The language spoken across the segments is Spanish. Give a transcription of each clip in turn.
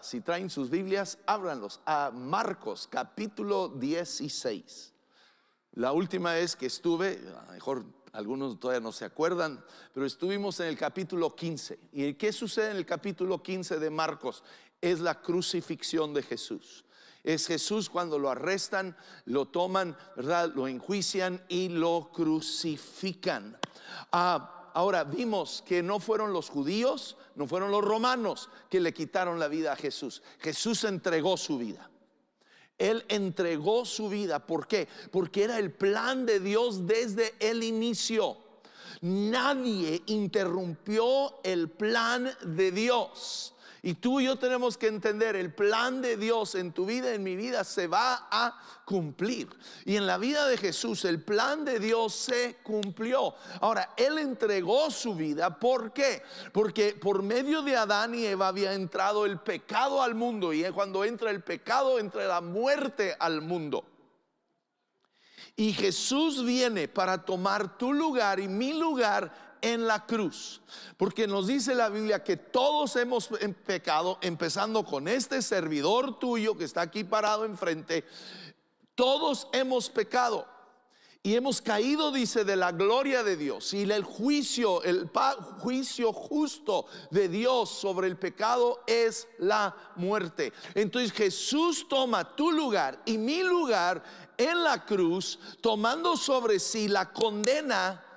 Si traen sus Biblias, ábranlos a Marcos capítulo 16. La última vez que estuve, a lo mejor algunos todavía no se acuerdan, pero estuvimos en el capítulo 15. ¿Y qué sucede en el capítulo 15 de Marcos? Es la crucifixión de Jesús. Es Jesús cuando lo arrestan, lo toman. Lo enjuician y lo crucifican. Ah, ahora vimos que no fueron los judíos, no fueron los romanos que le quitaron la vida a Jesús. Jesús entregó su vida. Él entregó su vida. ¿Por qué? Porque era el plan de Dios desde el inicio. Nadie interrumpió el plan de Dios. Y tú y yo tenemos que entender, el plan de Dios en tu vida, en mi vida, se va a cumplir. Y en la vida de Jesús, el plan de Dios se cumplió. Ahora, Él entregó su vida. ¿Por qué? Porque por medio de Adán y Eva había entrado el pecado al mundo. Y cuando entra el pecado, entra la muerte al mundo. Y Jesús viene para tomar tu lugar y mi lugar en la cruz. Porque nos dice la Biblia que todos hemos pecado, empezando con este servidor tuyo que está aquí parado enfrente. Todos hemos pecado. Y hemos caído, dice, de la gloria de Dios. Y el juicio, el juicio justo de Dios sobre el pecado es la muerte. Entonces Jesús toma tu lugar y mi lugar en la cruz, tomando sobre sí la condena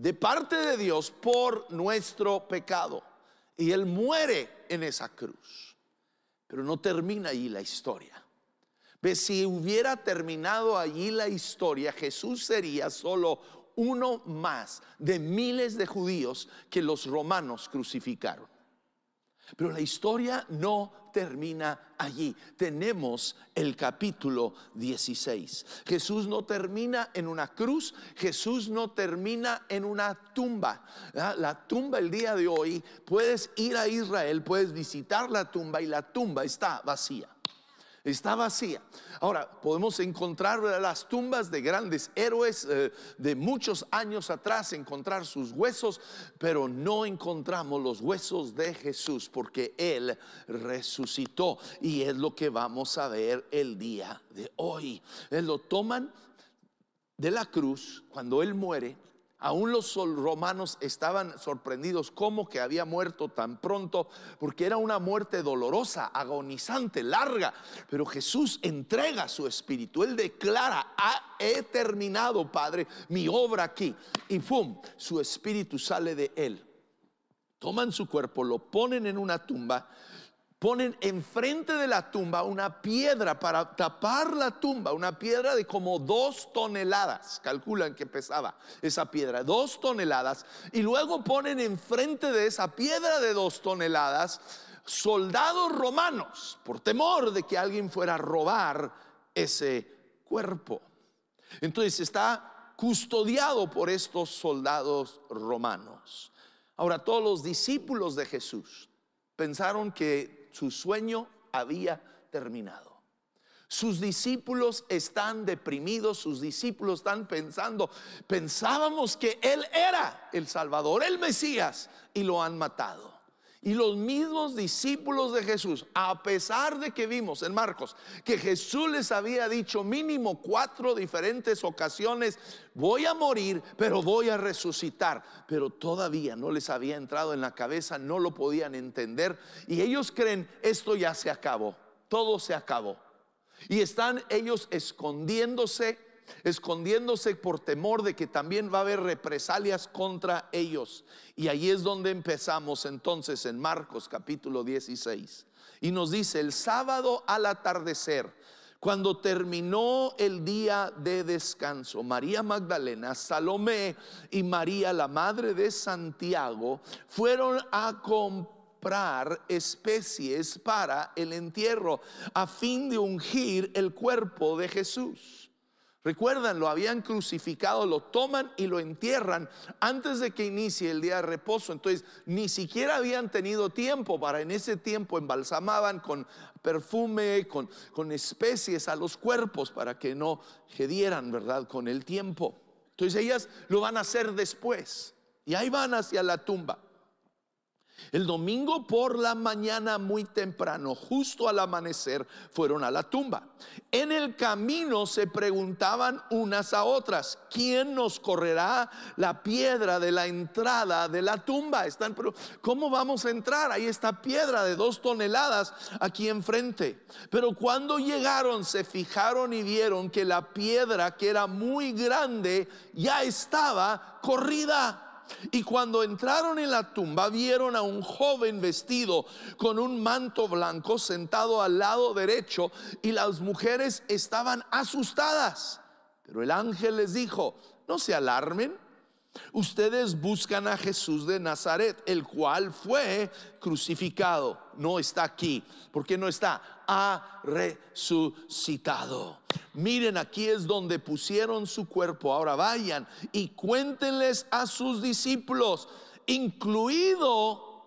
de parte de Dios por nuestro pecado. Y Él muere en esa cruz. Pero no termina allí la historia. Ve, si hubiera terminado allí la historia, Jesús sería solo uno más de miles de judíos que los romanos crucificaron. Pero la historia no termina allí. Tenemos el capítulo 16. Jesús no termina en una cruz, Jesús no termina en una tumba. La tumba el día de hoy, puedes ir a Israel, puedes visitar la tumba y la tumba está vacía está vacía. Ahora, podemos encontrar las tumbas de grandes héroes eh, de muchos años atrás, encontrar sus huesos, pero no encontramos los huesos de Jesús porque Él resucitó y es lo que vamos a ver el día de hoy. Él lo toman de la cruz cuando Él muere Aún los romanos estaban sorprendidos cómo que había muerto tan pronto, porque era una muerte dolorosa, agonizante, larga. Pero Jesús entrega su espíritu. Él declara, he terminado, Padre, mi obra aquí. Y ¡pum! Su espíritu sale de él. Toman su cuerpo, lo ponen en una tumba ponen enfrente de la tumba una piedra para tapar la tumba, una piedra de como dos toneladas, calculan que pesaba esa piedra, dos toneladas, y luego ponen enfrente de esa piedra de dos toneladas soldados romanos, por temor de que alguien fuera a robar ese cuerpo. Entonces está custodiado por estos soldados romanos. Ahora, todos los discípulos de Jesús pensaron que su sueño había terminado. Sus discípulos están deprimidos, sus discípulos están pensando, pensábamos que Él era el Salvador, el Mesías, y lo han matado. Y los mismos discípulos de Jesús, a pesar de que vimos en Marcos que Jesús les había dicho mínimo cuatro diferentes ocasiones, voy a morir, pero voy a resucitar, pero todavía no les había entrado en la cabeza, no lo podían entender y ellos creen, esto ya se acabó, todo se acabó. Y están ellos escondiéndose escondiéndose por temor de que también va a haber represalias contra ellos. Y ahí es donde empezamos entonces en Marcos capítulo 16. Y nos dice, el sábado al atardecer, cuando terminó el día de descanso, María Magdalena, Salomé y María, la madre de Santiago, fueron a comprar especies para el entierro a fin de ungir el cuerpo de Jesús. Recuerdan, lo habían crucificado, lo toman y lo entierran antes de que inicie el día de reposo. Entonces, ni siquiera habían tenido tiempo para en ese tiempo embalsamaban con perfume, con, con especies a los cuerpos para que no gedieran, ¿verdad? Con el tiempo. Entonces ellas lo van a hacer después. Y ahí van hacia la tumba. El domingo por la mañana muy temprano, justo al amanecer, fueron a la tumba. En el camino se preguntaban unas a otras, ¿quién nos correrá la piedra de la entrada de la tumba? Están, ¿Cómo vamos a entrar? Ahí está piedra de dos toneladas aquí enfrente. Pero cuando llegaron se fijaron y vieron que la piedra, que era muy grande, ya estaba corrida. Y cuando entraron en la tumba vieron a un joven vestido con un manto blanco sentado al lado derecho y las mujeres estaban asustadas. Pero el ángel les dijo, no se alarmen. Ustedes buscan a Jesús de Nazaret, el cual fue crucificado. No está aquí. ¿Por qué no está? Ha resucitado. Miren, aquí es donde pusieron su cuerpo. Ahora vayan y cuéntenles a sus discípulos, incluido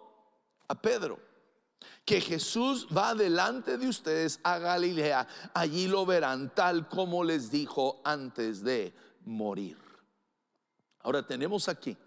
a Pedro que Jesús va delante de ustedes a Galilea. Allí lo verán tal como les dijo antes de morir. Ahora tenemos aquí,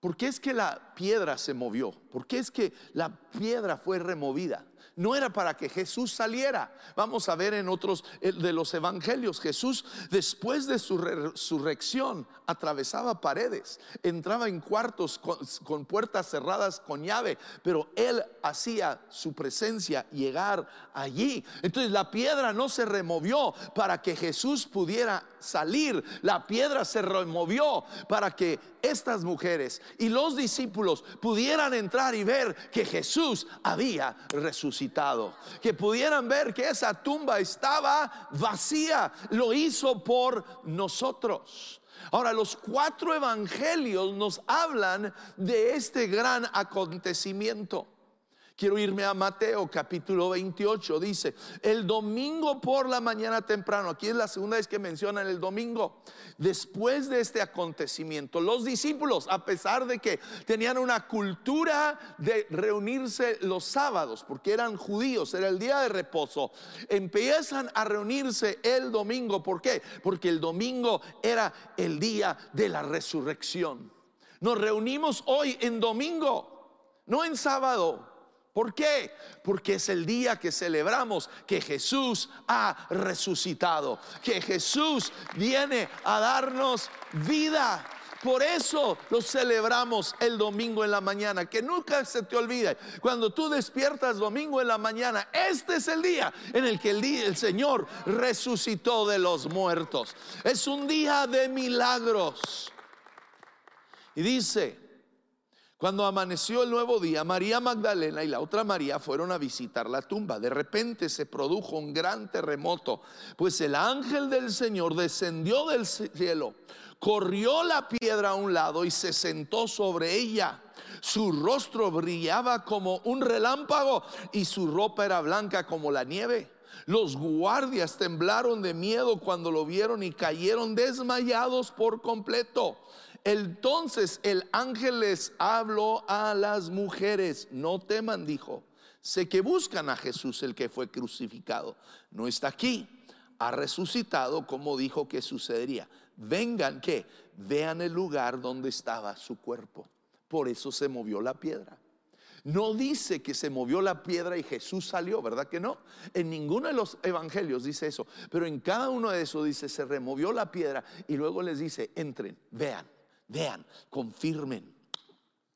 ¿por qué es que la piedra se movió? ¿Por qué es que la piedra fue removida? No era para que Jesús saliera. Vamos a ver en otros de los evangelios, Jesús después de su resurrección atravesaba paredes, entraba en cuartos con, puertas cerradas con llave, pero él hacía su presencia llegar allí. Entonces la piedra no se removió para que Jesús pudiera salir, la piedra se removió para que estas mujeres y los discípulos pudieran entrar y ver que Jesús había resucitado, que pudieran ver que esa tumba estaba vacía, lo hizo por nosotros. Ahora, los cuatro evangelios nos hablan de este gran acontecimiento. Quiero irme a Mateo capítulo 28. Dice, el domingo por la mañana temprano, aquí es la segunda vez que mencionan el domingo, después de este acontecimiento, los discípulos, a pesar de que tenían una cultura de reunirse los sábados, porque eran judíos, era el día de reposo, empiezan a reunirse el domingo. ¿Por qué? Porque el domingo era el día de la resurrección. Nos reunimos hoy en domingo, no en sábado. ¿Por qué? Porque es el día que celebramos que Jesús ha resucitado, que Jesús viene a darnos vida. Por eso lo celebramos el domingo en la mañana. Que nunca se te olvide. Cuando tú despiertas domingo en la mañana, este es el día en el que el, el Señor resucitó de los muertos. Es un día de milagros. Y dice, cuando amaneció el nuevo día, María Magdalena y la otra María fueron a visitar la tumba. De repente se produjo un gran terremoto, pues el ángel del Señor descendió del cielo, corrió la piedra a un lado y se sentó sobre ella. Su rostro brillaba como un relámpago y su ropa era blanca como la nieve. Los guardias temblaron de miedo cuando lo vieron y cayeron desmayados por completo. Entonces el ángel les habló a las mujeres, no teman, dijo, sé que buscan a Jesús el que fue crucificado, no está aquí, ha resucitado como dijo que sucedería. Vengan que vean el lugar donde estaba su cuerpo. Por eso se movió la piedra. No dice que se movió la piedra y Jesús salió, ¿verdad que no? En ninguno de los evangelios dice eso, pero en cada uno de esos dice, se removió la piedra y luego les dice, entren, vean. Vean, confirmen.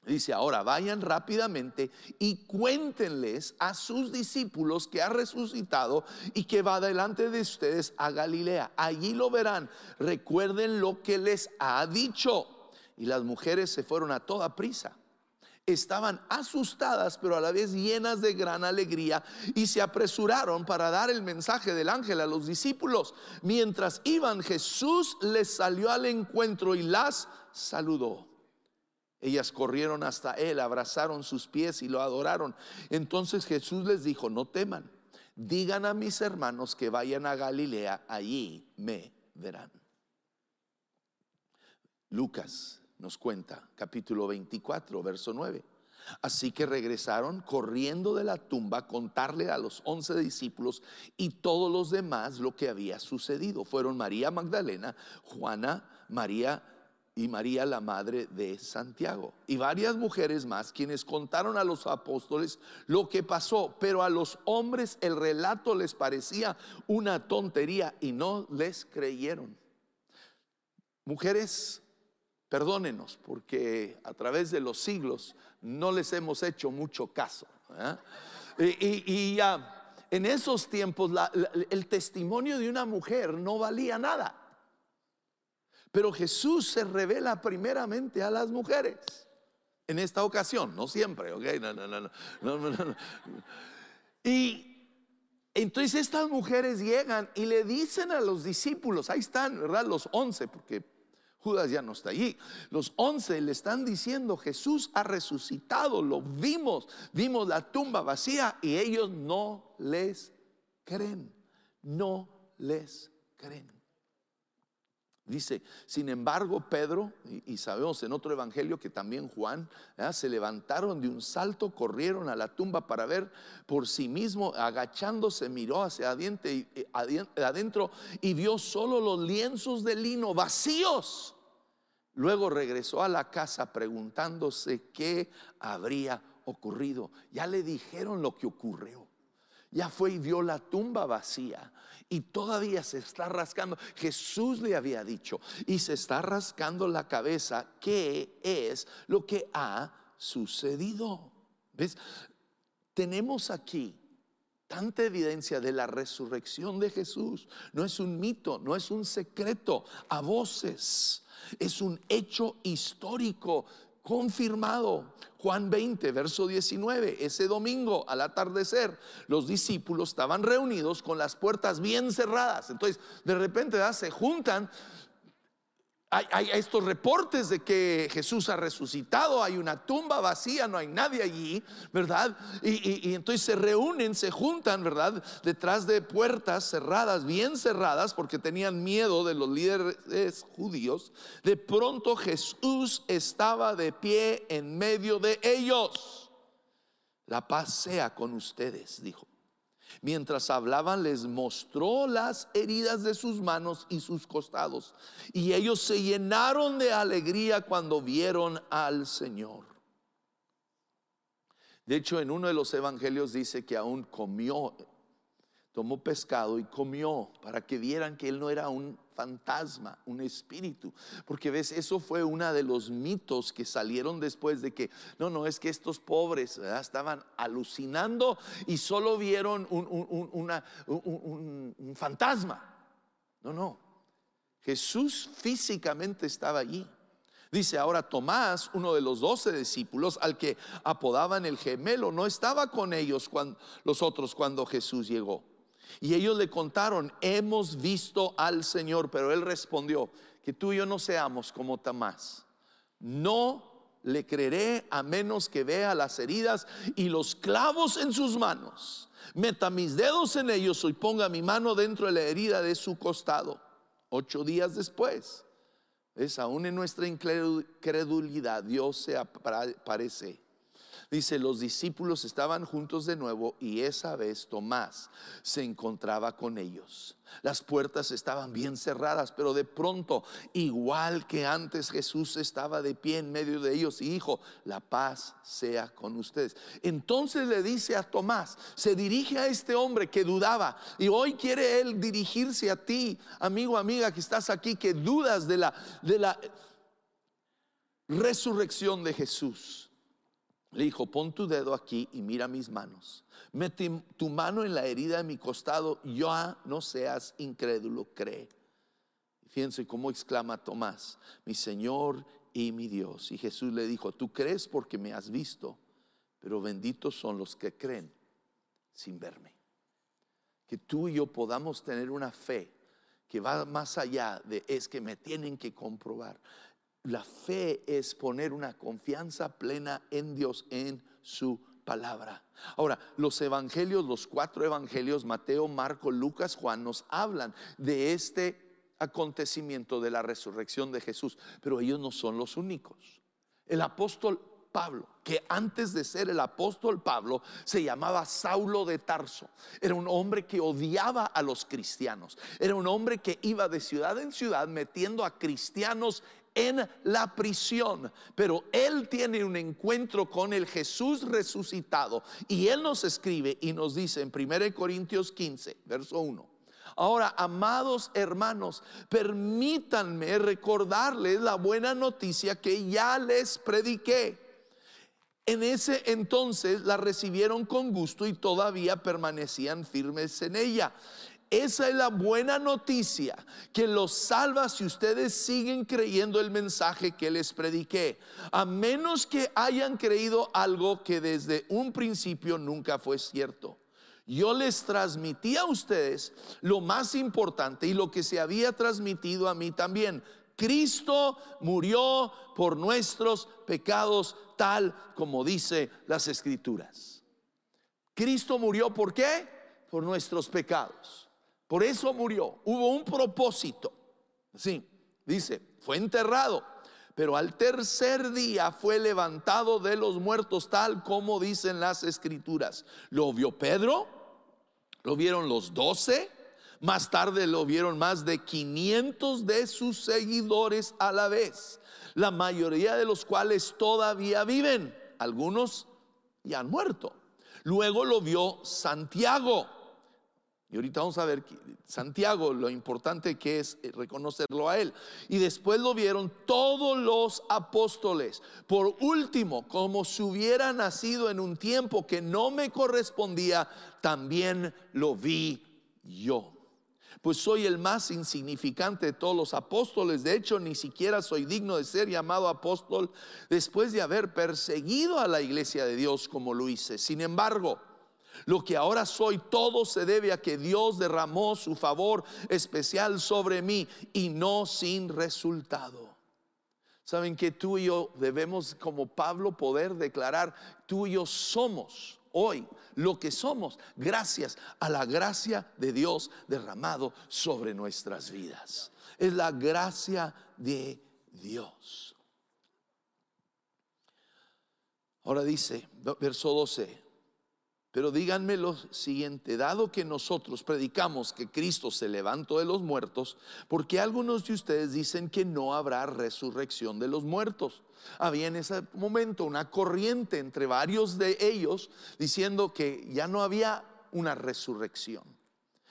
Dice, ahora vayan rápidamente y cuéntenles a sus discípulos que ha resucitado y que va delante de ustedes a Galilea. Allí lo verán. Recuerden lo que les ha dicho. Y las mujeres se fueron a toda prisa. Estaban asustadas, pero a la vez llenas de gran alegría y se apresuraron para dar el mensaje del ángel a los discípulos. Mientras iban, Jesús les salió al encuentro y las saludó. Ellas corrieron hasta él, abrazaron sus pies y lo adoraron. Entonces Jesús les dijo, no teman, digan a mis hermanos que vayan a Galilea, allí me verán. Lucas nos cuenta, capítulo 24, verso 9. Así que regresaron corriendo de la tumba a contarle a los once discípulos y todos los demás lo que había sucedido. Fueron María Magdalena, Juana, María y María la madre de Santiago. Y varias mujeres más quienes contaron a los apóstoles lo que pasó, pero a los hombres el relato les parecía una tontería y no les creyeron. Mujeres, perdónenos porque a través de los siglos no les hemos hecho mucho caso. Y, en esos tiempos el testimonio de una mujer no valía nada. Pero Jesús se revela primeramente a las mujeres. En esta ocasión, no siempre, ¿ok? No, no, no, no, no, no. Y entonces estas mujeres llegan y le dicen a los discípulos, ahí están, ¿verdad? Los once, porque Judas ya no está allí. Los once le están diciendo, Jesús ha resucitado, lo vimos, vimos la tumba vacía y ellos no les creen, no les creen. Dice, sin embargo, Pedro, y, sabemos en otro evangelio que también Juan, se levantaron de un salto, corrieron a la tumba para ver por sí mismo, agachándose, miró hacia adentro y vio solo los lienzos de lino vacíos. Luego regresó a la casa preguntándose qué habría ocurrido. Ya le dijeron lo que ocurrió. Ya fue y vio la tumba vacía y todavía se está rascando. Jesús le había dicho y se está rascando la cabeza qué es lo que ha sucedido. ¿Ves? Tenemos aquí tanta evidencia de la resurrección de Jesús. No es un mito, no es un secreto a voces. Es un hecho histórico confirmado. Juan 20, verso 19, ese domingo al atardecer, los discípulos estaban reunidos con las puertas bien cerradas. Entonces, de repente se juntan hay, estos reportes de que Jesús ha resucitado, hay una tumba vacía, no hay nadie allí, ¿verdad? Y, entonces se reúnen, se juntan, ¿verdad? Detrás de puertas cerradas, bien cerradas, porque tenían miedo de los líderes judíos. De pronto Jesús estaba de pie en medio de ellos. La paz sea con ustedes, dijo. Mientras hablaban les mostró las heridas de sus manos y sus costados. Y ellos se llenaron de alegría cuando vieron al Señor. De hecho, en uno de los evangelios dice que aún comió tomó pescado y comió para que vieran que él no era un fantasma, un espíritu. Porque ves, eso fue uno de los mitos que salieron después de que, no, no, es que estos pobres estaban alucinando y solo vieron un, un fantasma. No, no. Jesús físicamente estaba allí. Dice ahora Tomás, uno de los doce discípulos, al que apodaban el gemelo, no estaba con ellos cuando, los otros cuando Jesús llegó. Y ellos le contaron, hemos visto al Señor, pero él respondió, que tú y yo no seamos como Tomás. No le creeré a menos que vea las heridas y los clavos en sus manos. Meta mis dedos en ellos y ponga mi mano dentro de la herida de su costado. Ocho días después, es aún en nuestra incredulidad, Dios se aparece Dice, los discípulos estaban juntos de nuevo y esa vez Tomás se encontraba con ellos. Las puertas estaban bien cerradas, pero de pronto, igual que antes, Jesús estaba de pie en medio de ellos y dijo, la paz sea con ustedes. Entonces le dice a Tomás, se dirige a este hombre que dudaba y hoy quiere él dirigirse a ti, amigo, amiga que estás aquí, que dudas de la, de la resurrección de Jesús. Le dijo, pon tu dedo aquí y mira mis manos. Mete tu mano en la herida de mi costado, ya no seas incrédulo, cree. Fíjense cómo exclama Tomás, mi Señor y mi Dios. Y Jesús le dijo, tú crees porque me has visto, pero benditos son los que creen sin verme. Que tú y yo podamos tener una fe que va más allá de es que me tienen que comprobar. La fe es poner una confianza plena en Dios, en su palabra. Ahora, los evangelios, los cuatro evangelios, Mateo, Marco, Lucas, Juan, nos hablan de este acontecimiento de la resurrección de Jesús, pero ellos no son los únicos. El apóstol Pablo, que antes de ser el apóstol Pablo se llamaba Saulo de Tarso. Era un hombre que odiaba a los cristianos. Era un hombre que iba de ciudad en ciudad metiendo a cristianos en la prisión, pero él tiene un encuentro con el Jesús resucitado y él nos escribe y nos dice en 1 Corintios 15, verso 1. Ahora, amados hermanos, permítanme recordarles la buena noticia que ya les prediqué. En ese entonces la recibieron con gusto y todavía permanecían firmes en ella. Esa es la buena noticia que los salva si ustedes siguen creyendo el mensaje que les prediqué. A menos que hayan creído algo que desde un principio nunca fue cierto. Yo les transmití a ustedes lo más importante y lo que se había transmitido a mí también. Cristo murió por nuestros pecados tal como dice las escrituras. Cristo murió por qué? Por nuestros pecados. Por eso murió. Hubo un propósito. Sí, dice, fue enterrado, pero al tercer día fue levantado de los muertos tal como dicen las escrituras. Lo vio Pedro, lo vieron los doce, más tarde lo vieron más de 500 de sus seguidores a la vez, la mayoría de los cuales todavía viven, algunos ya han muerto. Luego lo vio Santiago y ahorita vamos a ver Santiago, lo importante que es eh, reconocerlo a él. Y después lo vieron todos los apóstoles. Por último, como si hubiera nacido en un tiempo que no me correspondía, también lo vi yo. Pues soy el más insignificante de todos los apóstoles. De hecho, ni siquiera soy digno de ser llamado apóstol después de haber perseguido a la iglesia de Dios como lo hice. Sin embargo, lo que ahora soy, todo se debe a que Dios derramó su favor especial sobre mí y no sin resultado. Saben que tú y yo debemos, como Pablo, poder declarar, tú y yo somos hoy lo que somos gracias a la gracia de Dios derramado sobre nuestras vidas. Es la gracia de Dios. Ahora dice, verso 12, pero díganme lo siguiente, dado que nosotros predicamos que Cristo se levantó de los muertos, ¿por qué algunos de ustedes dicen que no habrá resurrección de los muertos? Había en ese momento una corriente entre varios de ellos diciendo que ya no había una resurrección.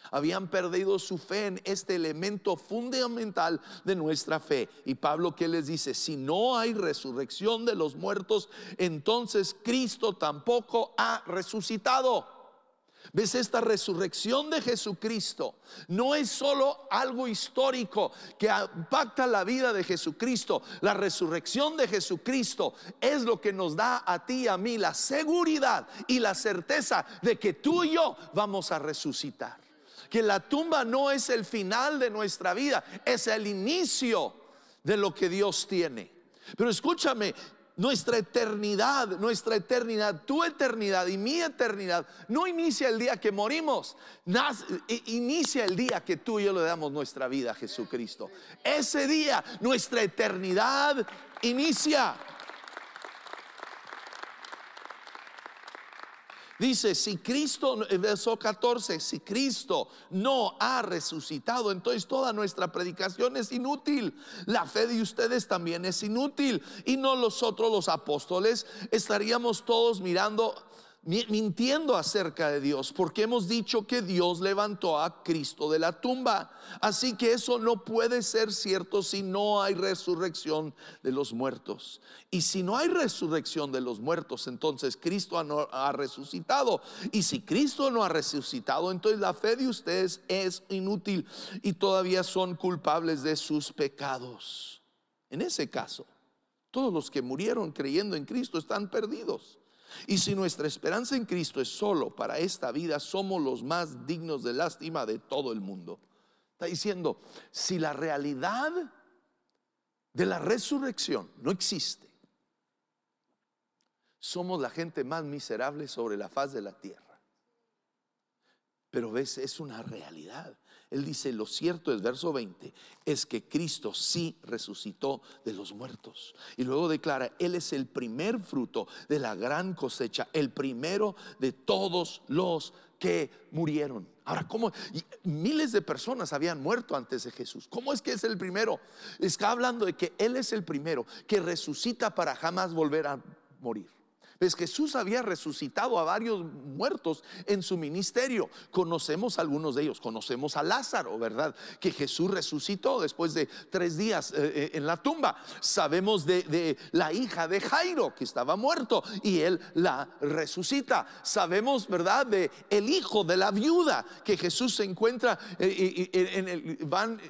Habían perdido su fe en este elemento fundamental de nuestra fe. Y Pablo que les dice, si no hay resurrección de los muertos, entonces Cristo tampoco ha resucitado. ¿Ves? Esta resurrección de Jesucristo no es solo algo histórico que impacta la vida de Jesucristo. La resurrección de Jesucristo es lo que nos da a ti y a mí la seguridad y la certeza de que tú y yo vamos a resucitar que la tumba no es el final de nuestra vida, es el inicio de lo que Dios tiene. Pero escúchame, nuestra eternidad, nuestra eternidad, tu eternidad y mi eternidad no inicia el día que morimos, inicia el día que tú y yo le damos nuestra vida a Jesucristo. Ese día, nuestra eternidad inicia. Dice, si Cristo, verso 14, si Cristo no ha resucitado, entonces toda nuestra predicación es inútil. La fe de ustedes también es inútil. Y no nosotros los apóstoles estaríamos todos mirando mintiendo acerca de Dios, porque hemos dicho que Dios levantó a Cristo de la tumba. Así que eso no puede ser cierto si no hay resurrección de los muertos. Y si no hay resurrección de los muertos, entonces Cristo no ha resucitado. Y si Cristo no ha resucitado, entonces la fe de ustedes es inútil y todavía son culpables de sus pecados. En ese caso, todos los que murieron creyendo en Cristo están perdidos. Y si nuestra esperanza en Cristo es solo para esta vida, somos los más dignos de lástima de todo el mundo. Está diciendo, si la realidad de la resurrección no existe, somos la gente más miserable sobre la faz de la tierra. Pero ves, es una realidad. Él dice, lo cierto es, verso 20, es que Cristo sí resucitó de los muertos. Y luego declara, Él es el primer fruto de la gran cosecha, el primero de todos los que murieron. Ahora, ¿cómo? miles de personas habían muerto antes de Jesús. ¿Cómo es que es el primero? Está hablando de que Él es el primero que resucita para jamás volver a morir. Pues Jesús había resucitado a varios muertos en su ministerio. Conocemos algunos de ellos. Conocemos a Lázaro, ¿verdad? Que Jesús resucitó después de tres días eh, eh, en la tumba. Sabemos de, la hija de Jairo que estaba muerto y él la resucita. Sabemos, ¿verdad? De el hijo de la viuda que Jesús se encuentra eh, en el, van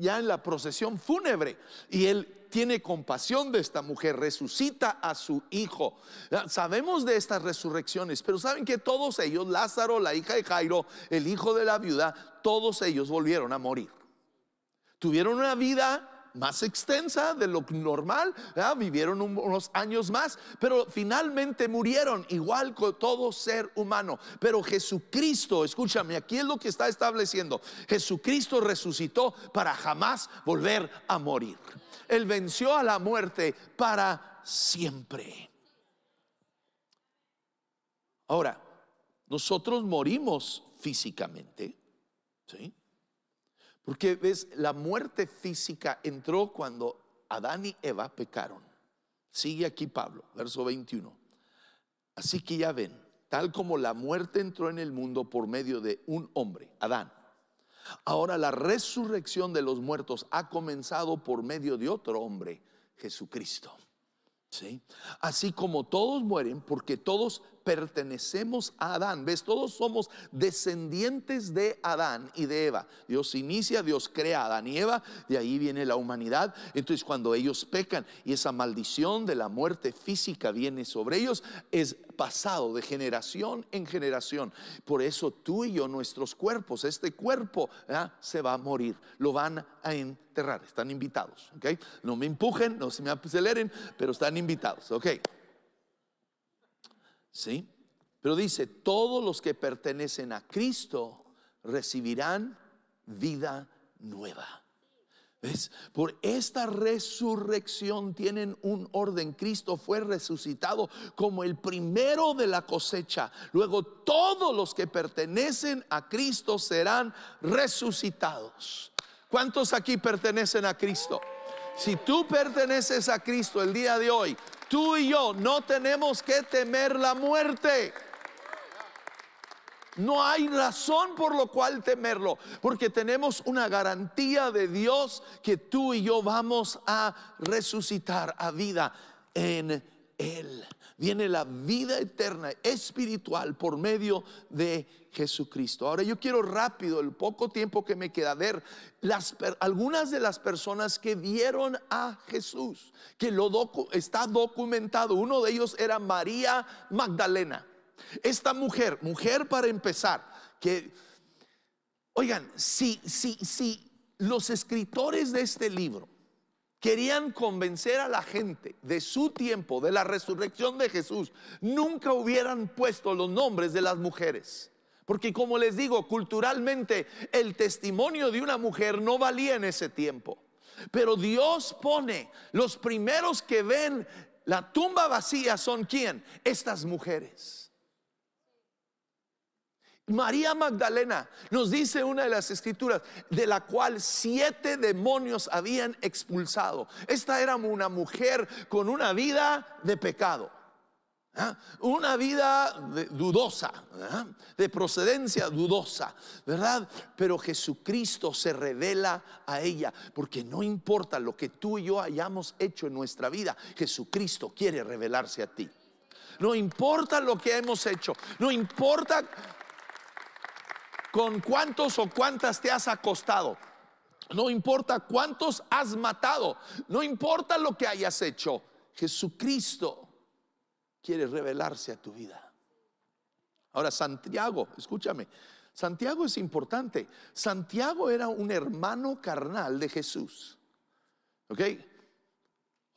ya en la procesión fúnebre y él tiene compasión de esta mujer, resucita a su hijo. Sabemos de estas resurrecciones, pero saben que todos ellos, Lázaro, la hija de Jairo, el hijo de la viuda, todos ellos volvieron a morir. Tuvieron una vida más extensa de lo normal, vivieron unos años más, pero finalmente murieron igual con todo ser humano. Pero Jesucristo, escúchame, aquí es lo que está estableciendo. Jesucristo resucitó para jamás volver a morir. Él venció a la muerte para siempre. Ahora, nosotros morimos físicamente, ¿sí? Porque ves, la muerte física entró cuando Adán y Eva pecaron. Sigue aquí Pablo, verso 21. Así que ya ven, tal como la muerte entró en el mundo por medio de un hombre, Adán. Ahora la resurrección de los muertos ha comenzado por medio de otro hombre, Jesucristo. ¿Sí? Así como todos mueren porque todos pertenecemos a Adán. ¿Ves? Todos somos descendientes de Adán y de Eva. Dios inicia, Dios crea a Adán y Eva, de ahí viene la humanidad. Entonces cuando ellos pecan y esa maldición de la muerte física viene sobre ellos, es pasado de generación en generación. Por eso tú y yo, nuestros cuerpos, este cuerpo se va a morir, lo van a enterrar. Están invitados. No me empujen, no se me aceleren, pero están invitados, ¿ok? ¿Sí? Pero dice, todos los que pertenecen a Cristo recibirán vida nueva. ¿Ves? Por esta resurrección tienen un orden. Cristo fue resucitado como el primero de la cosecha. Luego todos los que pertenecen a Cristo serán resucitados. ¿Cuántos aquí pertenecen a Cristo? Si tú perteneces a Cristo el día de hoy, Tú y yo no tenemos que temer la muerte. No hay razón por lo cual temerlo, porque tenemos una garantía de Dios que tú y yo vamos a resucitar a vida en Él. Viene la vida eterna espiritual por medio de Jesucristo. Ahora yo quiero rápido, el poco tiempo que me queda, ver las, algunas de las personas que vieron a Jesús, que lo está documentado. Uno de ellos era María Magdalena. Esta mujer, mujer para empezar, que, oigan, si, si, si los escritores de este libro querían convencer a la gente de su tiempo, de la resurrección de Jesús, nunca hubieran puesto los nombres de las mujeres. Porque como les digo, culturalmente el testimonio de una mujer no valía en ese tiempo. Pero Dios pone los primeros que ven la tumba vacía son quién? Estas mujeres. María Magdalena nos dice una de las escrituras de la cual siete demonios habían expulsado. Esta era una mujer con una vida de pecado. ¿Ah? Una vida dudosa, de procedencia dudosa, ¿verdad? Pero Jesucristo se revela a ella, porque no importa lo que tú y yo hayamos hecho en nuestra vida, Jesucristo quiere revelarse a ti. No importa lo que hemos hecho, no importa con cuántos o cuántas te has acostado. No importa cuántos has matado, no importa lo que hayas hecho, Jesucristo quiere revelarse a tu vida. Ahora, Santiago, escúchame, Santiago es importante. Santiago era un hermano carnal de Jesús. ¿Ok?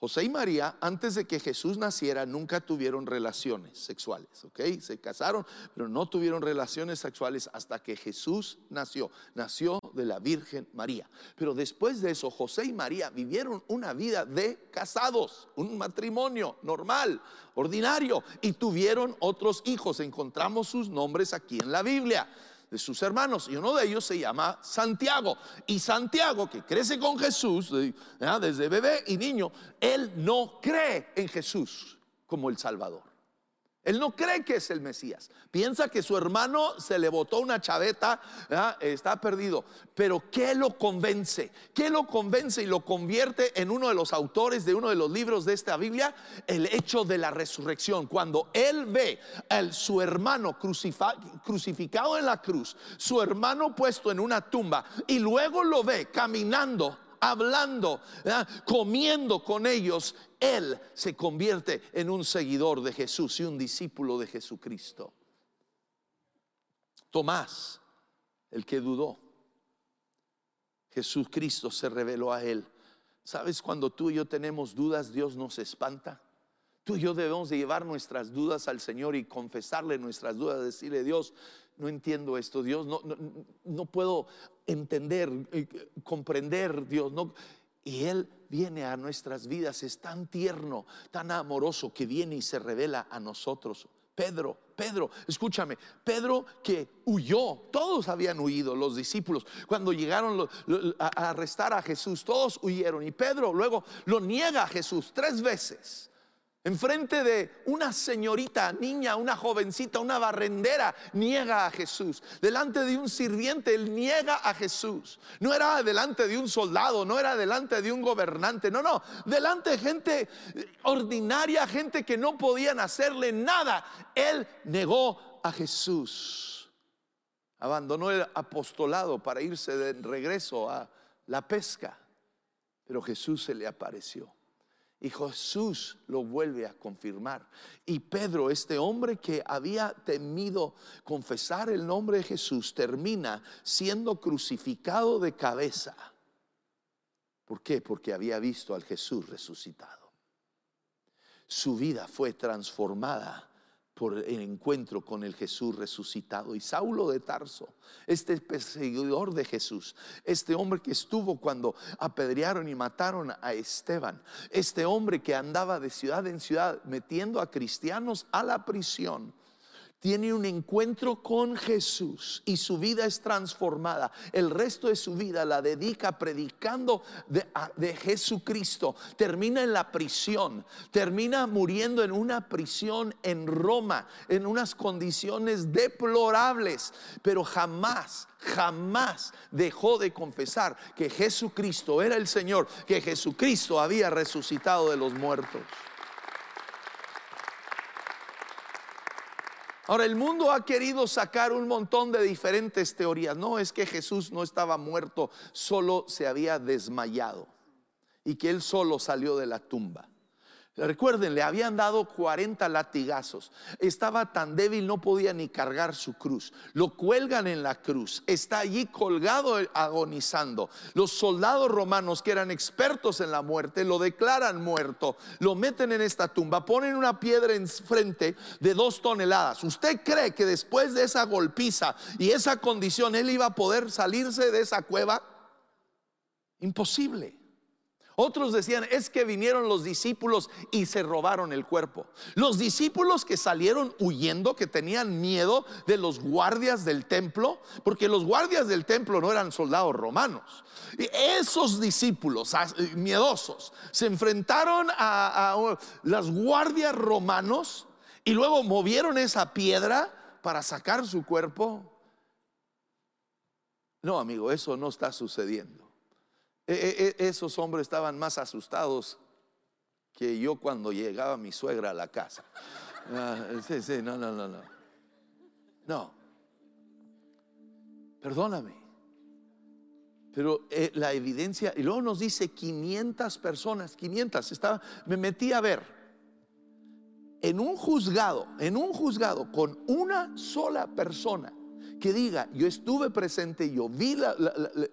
José y María, antes de que Jesús naciera, nunca tuvieron relaciones sexuales, ¿ok? Se casaron, pero no tuvieron relaciones sexuales hasta que Jesús nació. Nació de la Virgen María. Pero después de eso, José y María vivieron una vida de casados, un matrimonio normal, ordinario, y tuvieron otros hijos. Encontramos sus nombres aquí en la Biblia de sus hermanos y uno de ellos se llama Santiago. Y Santiago, que crece con Jesús desde bebé y niño, él no cree en Jesús como el Salvador. Él no cree que es el Mesías. Piensa que su hermano se le botó una chaveta, está perdido. Pero ¿qué lo convence? ¿Qué lo convence y lo convierte en uno de los autores de uno de los libros de esta Biblia? El hecho de la resurrección. Cuando él ve a su hermano crucificado en la cruz, su hermano puesto en una tumba, y luego lo ve caminando hablando, comiendo con ellos, él se convierte en un seguidor de Jesús y un discípulo de Jesucristo. Tomás, el que dudó, Jesucristo se reveló a él. ¿Sabes? Cuando tú y yo tenemos dudas, Dios nos espanta. Tú y yo debemos de llevar nuestras dudas al Señor y confesarle nuestras dudas, decirle, Dios, no entiendo esto, Dios, no, no, puedo entender, eh, comprender, Dios, no. Y Él viene a nuestras vidas, es tan tierno, tan amoroso que viene y se revela a nosotros. Pedro, Pedro, escúchame, Pedro que huyó, todos habían huido, los discípulos, cuando llegaron a arrestar a Jesús, todos huyeron y Pedro luego lo niega a Jesús tres veces enfrente de una señorita, niña, una jovencita, una barrendera, niega a Jesús. Delante de un sirviente, él niega a Jesús. No era delante de un soldado, no era delante de un gobernante, no, no, delante de gente ordinaria, gente que no podían hacerle nada. Él negó a Jesús. Abandonó el apostolado para irse de regreso a la pesca, pero Jesús se le apareció. Y Jesús lo vuelve a confirmar. Y Pedro, este hombre que había temido confesar el nombre de Jesús, termina siendo crucificado de cabeza. ¿Por qué? Porque había visto al Jesús resucitado. Su vida fue transformada por el encuentro con el Jesús resucitado. Y Saulo de Tarso, este perseguidor de Jesús, este hombre que estuvo cuando apedrearon y mataron a Esteban, este hombre que andaba de ciudad en ciudad metiendo a cristianos a la prisión, tiene un encuentro con Jesús y su vida es transformada. El resto de su vida la dedica predicando de, Jesucristo. Termina en la prisión, termina muriendo en una prisión en Roma, en unas condiciones deplorables, pero jamás jamás dejó de confesar que Jesucristo era el Señor, que Jesucristo había resucitado de los muertos. Ahora, el mundo ha querido sacar un montón de diferentes teorías. No es que Jesús no estaba muerto, solo se había desmayado y que él solo salió de la tumba. Recuerden, le habían dado 40 latigazos. Estaba tan débil, no podía ni cargar su cruz. Lo cuelgan en la cruz. Está allí colgado, agonizando. Los soldados romanos, que eran expertos en la muerte, lo declaran muerto. Lo meten en esta tumba, ponen una piedra enfrente de dos toneladas. ¿Usted cree que después de esa golpiza y esa condición, él iba a poder salirse de esa cueva? Imposible. Otros decían, es que vinieron los discípulos y se robaron el cuerpo. Los discípulos que salieron huyendo, que tenían miedo de los guardias del templo, porque los guardias del templo no eran soldados romanos. Y esos discípulos ah, miedosos se enfrentaron a, a las guardias romanos y luego movieron esa piedra para sacar su cuerpo. No, amigo, eso no está sucediendo. E, e, e, esos hombres estaban más asustados que yo cuando llegaba mi suegra a la casa. Ah, sí, sí, no, no, no, no. No. Perdóname. Pero eh, la evidencia, y luego nos dice 500 personas, 500, estaba, me metí a ver, en un juzgado, en un juzgado con una sola persona que diga, yo estuve presente, yo vi la,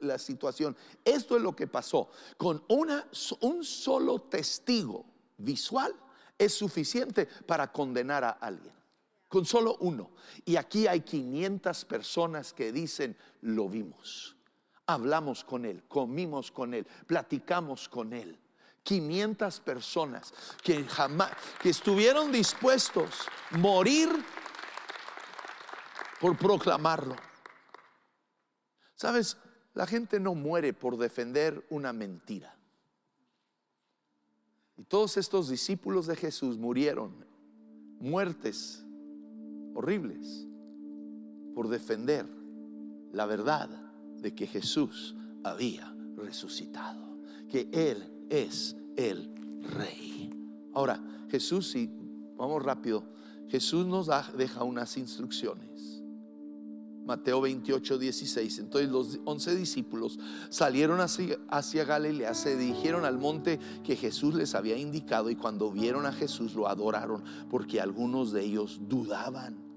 la situación, esto es lo que pasó, con una, un solo testigo visual es suficiente para condenar a alguien. Con solo uno. Y aquí hay 500 personas que dicen, lo vimos. Hablamos con él, comimos con él, platicamos con él. 500 personas que jamás, que estuvieron dispuestos a morir por proclamarlo. Sabes, la gente no muere por defender una mentira. Y todos estos discípulos de Jesús murieron muertes horribles por defender la verdad de que Jesús había resucitado, que Él es el Rey. Ahora, Jesús, si vamos rápido, Jesús nos deja unas instrucciones. Mateo 28, 16. Entonces los once discípulos salieron hacia, hacia, Galilea, se dirigieron al monte que Jesús les había indicado y cuando vieron a Jesús lo adoraron porque algunos de ellos dudaban.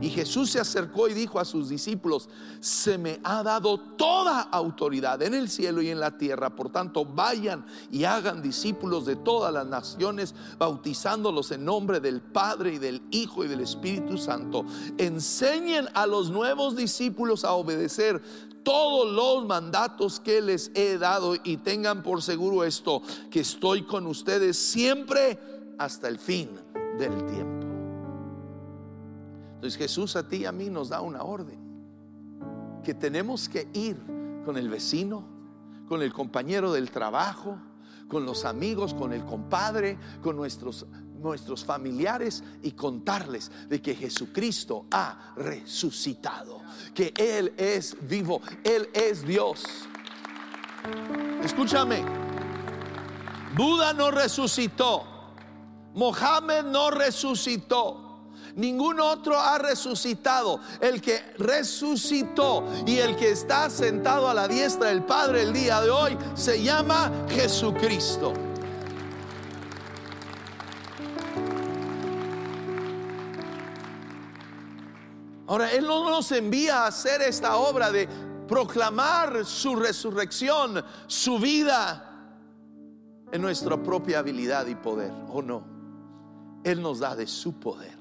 Y Jesús se acercó y dijo a sus discípulos, se me ha dado toda autoridad en el cielo y en la tierra. Por tanto, vayan y hagan discípulos de todas las naciones, bautizándolos en nombre del Padre y del Hijo y del Espíritu Santo. Enseñen a los nuevos discípulos a obedecer todos los mandatos que les he dado y tengan por seguro esto, que estoy con ustedes siempre hasta el fin del tiempo. Entonces Jesús a ti y a mí nos da una orden, que tenemos que ir con el vecino, con el compañero del trabajo, con los amigos, con el compadre, con nuestros nuestros familiares y contarles de que Jesucristo ha resucitado, que Él es vivo, Él es Dios. Escúchame, Buda no resucitó, Mohammed no resucitó. Ningún otro ha resucitado. El que resucitó y el que está sentado a la diestra del Padre el día de hoy se llama Jesucristo. Ahora, Él no nos envía a hacer esta obra de proclamar su resurrección, su vida, en nuestra propia habilidad y poder, o no. Él nos da de su poder.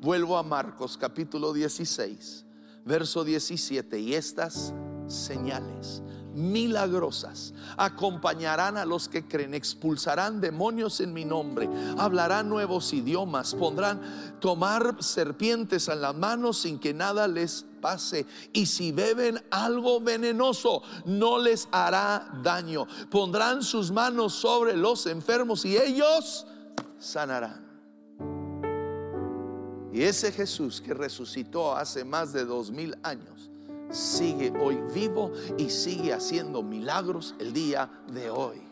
Vuelvo a Marcos capítulo 16, verso 17. Y estas señales milagrosas acompañarán a los que creen, expulsarán demonios en mi nombre, hablarán nuevos idiomas, pondrán tomar serpientes en las manos sin que nada les pase. Y si beben algo venenoso, no les hará daño. Pondrán sus manos sobre los enfermos y ellos sanarán. Y ese Jesús que resucitó hace más de dos mil años sigue hoy vivo y sigue haciendo milagros el día de hoy.